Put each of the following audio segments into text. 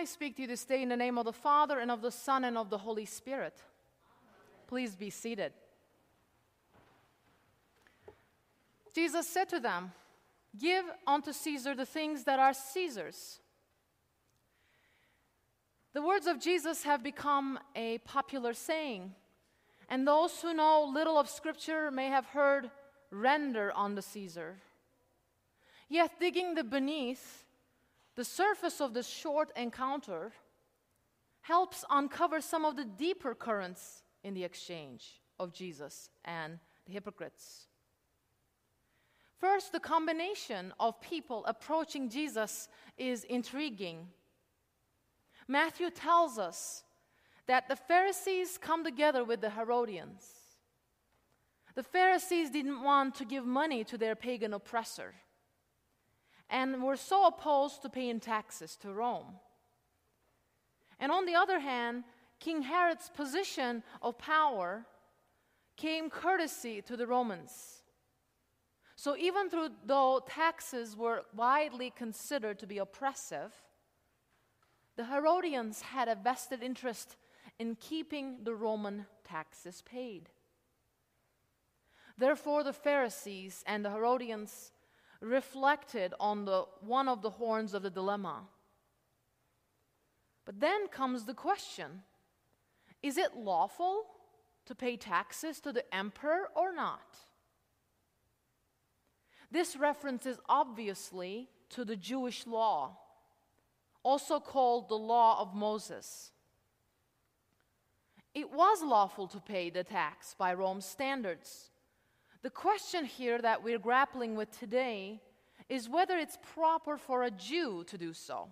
I speak to you this day in the name of the Father, and of the Son, and of the Holy Spirit. Please be seated. Jesus said to them, Give unto Caesar the things that are Caesar's. The words of Jesus have become a popular saying, and those who know little of Scripture may have heard, Render unto Caesar. Yet, digging the beneath, the surface of this short encounter helps uncover some of the deeper currents in the exchange of Jesus and the hypocrites. First, the combination of people approaching Jesus is intriguing. Matthew tells us that the Pharisees come together with the Herodians. The Pharisees didn't want to give money to their pagan oppressor and were so opposed to paying taxes to Rome. And on the other hand, King Herod's position of power came courtesy to the Romans. So even though taxes were widely considered to be oppressive, the Herodians had a vested interest in keeping the Roman taxes paid. Therefore, the Pharisees and the Herodians reflected on the, one of the horns of the dilemma. But then comes the question is it lawful to pay taxes to the emperor or not? This references obviously to the Jewish law, also called the law of Moses. It was lawful to pay the tax by Rome's standards. The question here that we're grappling with today is whether it's proper for a Jew to do so.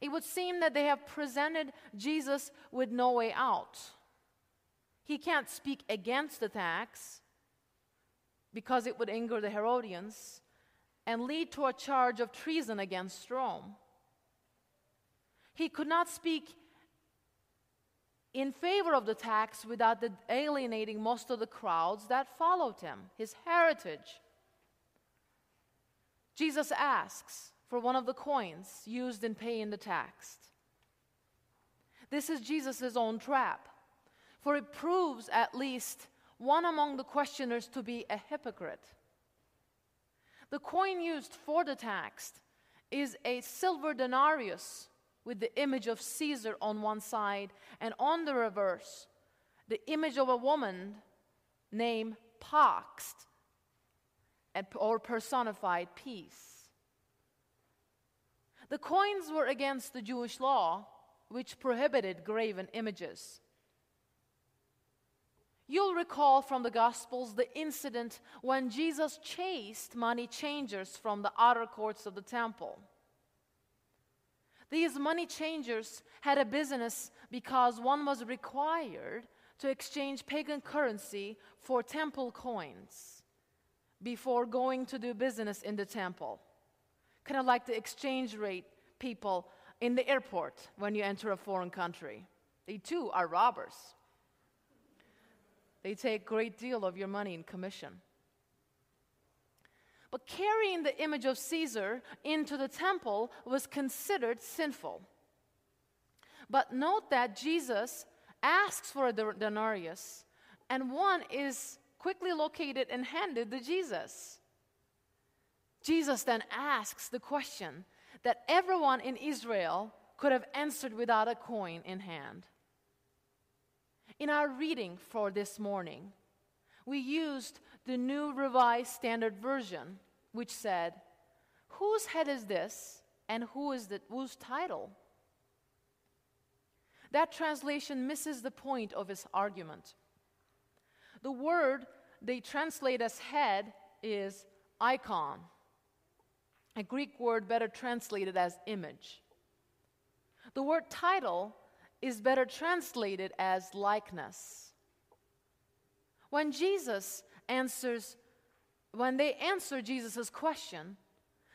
It would seem that they have presented Jesus with no way out. He can't speak against the tax because it would anger the Herodians and lead to a charge of treason against Rome. He could not speak in favor of the tax without alienating most of the crowds that followed him, his heritage. Jesus asks for one of the coins used in paying the tax. This is Jesus' own trap, for it proves at least one among the questioners to be a hypocrite. The coin used for the tax is a silver denarius with the image of Caesar on one side, and on the reverse, the image of a woman named Pax, or personified peace. The coins were against the Jewish law, which prohibited graven images. You'll recall from the Gospels the incident when Jesus chased money changers from the outer courts of the temple. These money changers had a business because one was required to exchange pagan currency for temple coins before going to do business in the temple. Kind of like the exchange rate people in the airport when you enter a foreign country. They too are robbers. They take a great deal of your money in commission. But carrying the image of Caesar into the temple was considered sinful. But note that Jesus asks for a denarius, and one is quickly located and handed to Jesus. Jesus then asks the question that everyone in Israel could have answered without a coin in hand. In our reading for this morning, we used the New Revised Standard Version, which said, Whose head is this, and who is the, whose title? That translation misses the point of his argument. The word they translate as head is icon, a Greek word better translated as image. The word title is better translated as likeness. When Jesus answers, when they answer Jesus' question,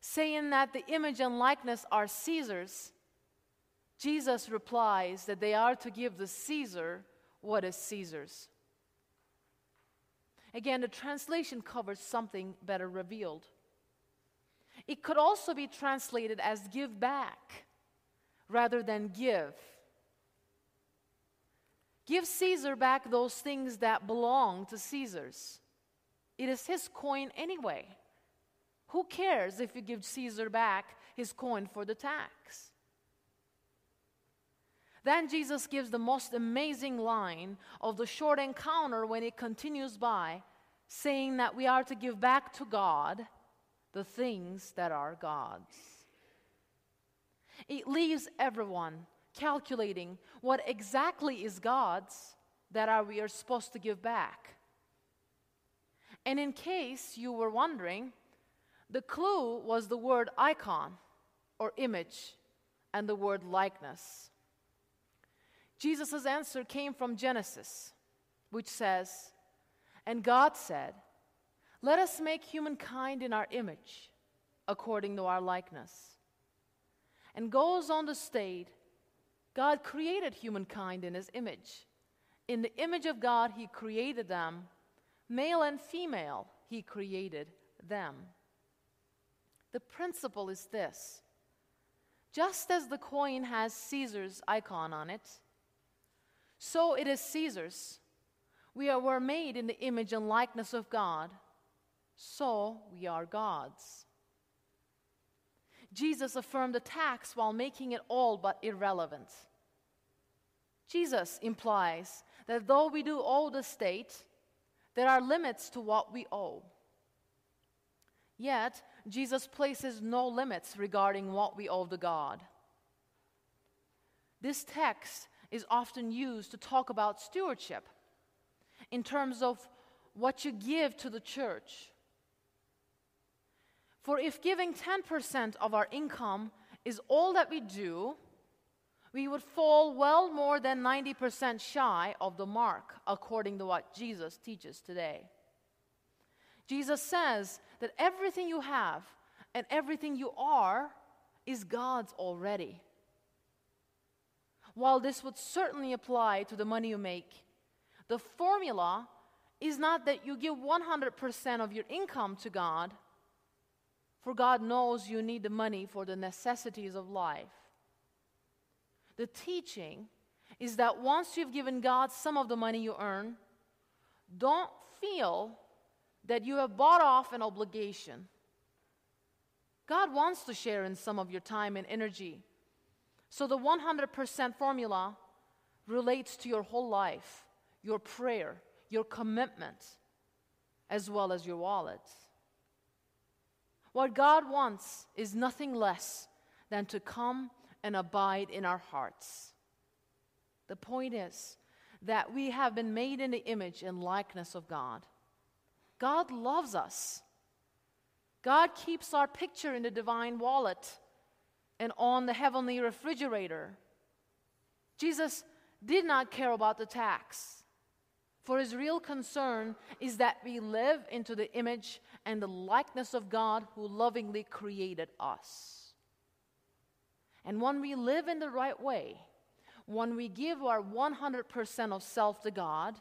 saying that the image and likeness are Caesar's, Jesus replies that they are to give the Caesar what is Caesar's. Again, the translation covers something better revealed. It could also be translated as give back, rather than give. Give Caesar back those things that belong to Caesar's. It is his coin anyway. Who cares if you give Caesar back his coin for the tax? Then Jesus gives the most amazing line of the short encounter when he continues by, saying that we are to give back to God the things that are God's. It leaves everyone calculating what exactly is God's that are we are supposed to give back. And in case you were wondering, the clue was the word icon or image and the word likeness. Jesus' answer came from Genesis, which says, And God said, Let us make humankind in our image, according to our likeness. And goes on to state, God created humankind in his image. In the image of God, he created them. Male and female, he created them. The principle is this just as the coin has Caesar's icon on it, so it is Caesar's. We were made in the image and likeness of God, so we are God's. Jesus affirmed the tax while making it all but irrelevant. Jesus implies that though we do owe the state, there are limits to what we owe. Yet, Jesus places no limits regarding what we owe to God. This text is often used to talk about stewardship in terms of what you give to the church. For if giving 10% of our income is all that we do, we would fall well more than 90% shy of the mark, according to what Jesus teaches today. Jesus says that everything you have and everything you are is God's already. While this would certainly apply to the money you make, the formula is not that you give 100% of your income to God, for God knows you need the money for the necessities of life. The teaching is that once you've given God some of the money you earn, don't feel that you have bought off an obligation. God wants to share in some of your time and energy. So the 100% formula relates to your whole life, your prayer, your commitment, as well as your wallet. What God wants is nothing less than to come and abide in our hearts. The point is that we have been made in the image and likeness of God. God loves us. God keeps our picture in the divine wallet and on the heavenly refrigerator. Jesus did not care about the tax, for his real concern is that we live into the image and the likeness of God who lovingly created us. And when we live in the right way, when we give our 100% of self to God,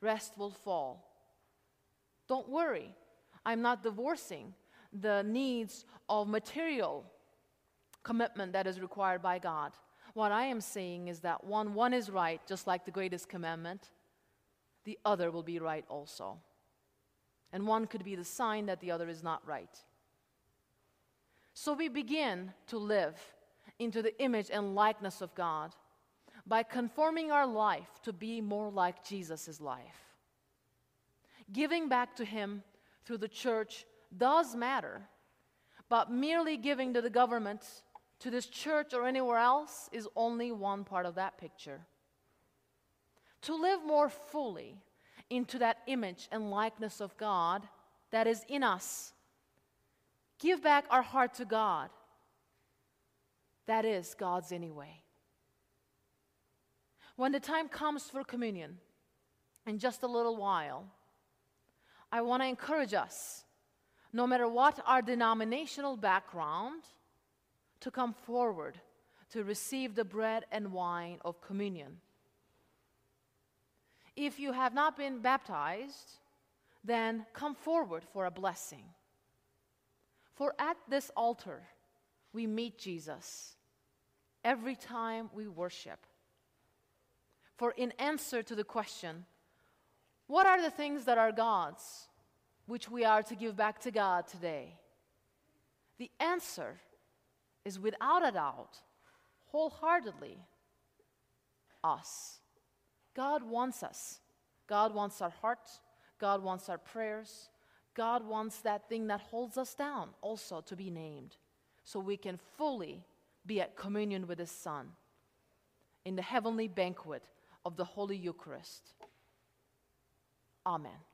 rest will fall. Don't worry, I'm not divorcing the needs of material commitment that is required by God. What I am saying is that one, one is right, just like the greatest commandment, the other will be right also. And one could be the sign that the other is not right. So we begin to live into the image and likeness of God by conforming our life to be more like Jesus' life. Giving back to Him through the church does matter, but merely giving to the government, to this church, or anywhere else is only one part of that picture. To live more fully into that image and likeness of God that is in us, give back our heart to God. That is God's anyway. When the time comes for communion, in just a little while, I want to encourage us no matter what our denominational background, to come forward to receive the bread and wine of communion. If you have not been baptized, then come forward for a blessing. For at this altar, we meet Jesus every time we worship. For in answer to the question, what are the things that are God's, which we are to give back to God today? The answer is without a doubt, wholeheartedly, us. God wants us. God wants our heart. God wants our prayers. God wants that thing that holds us down also to be named so we can fully be at communion with His Son in the heavenly banquet of the Holy Eucharist. Amen.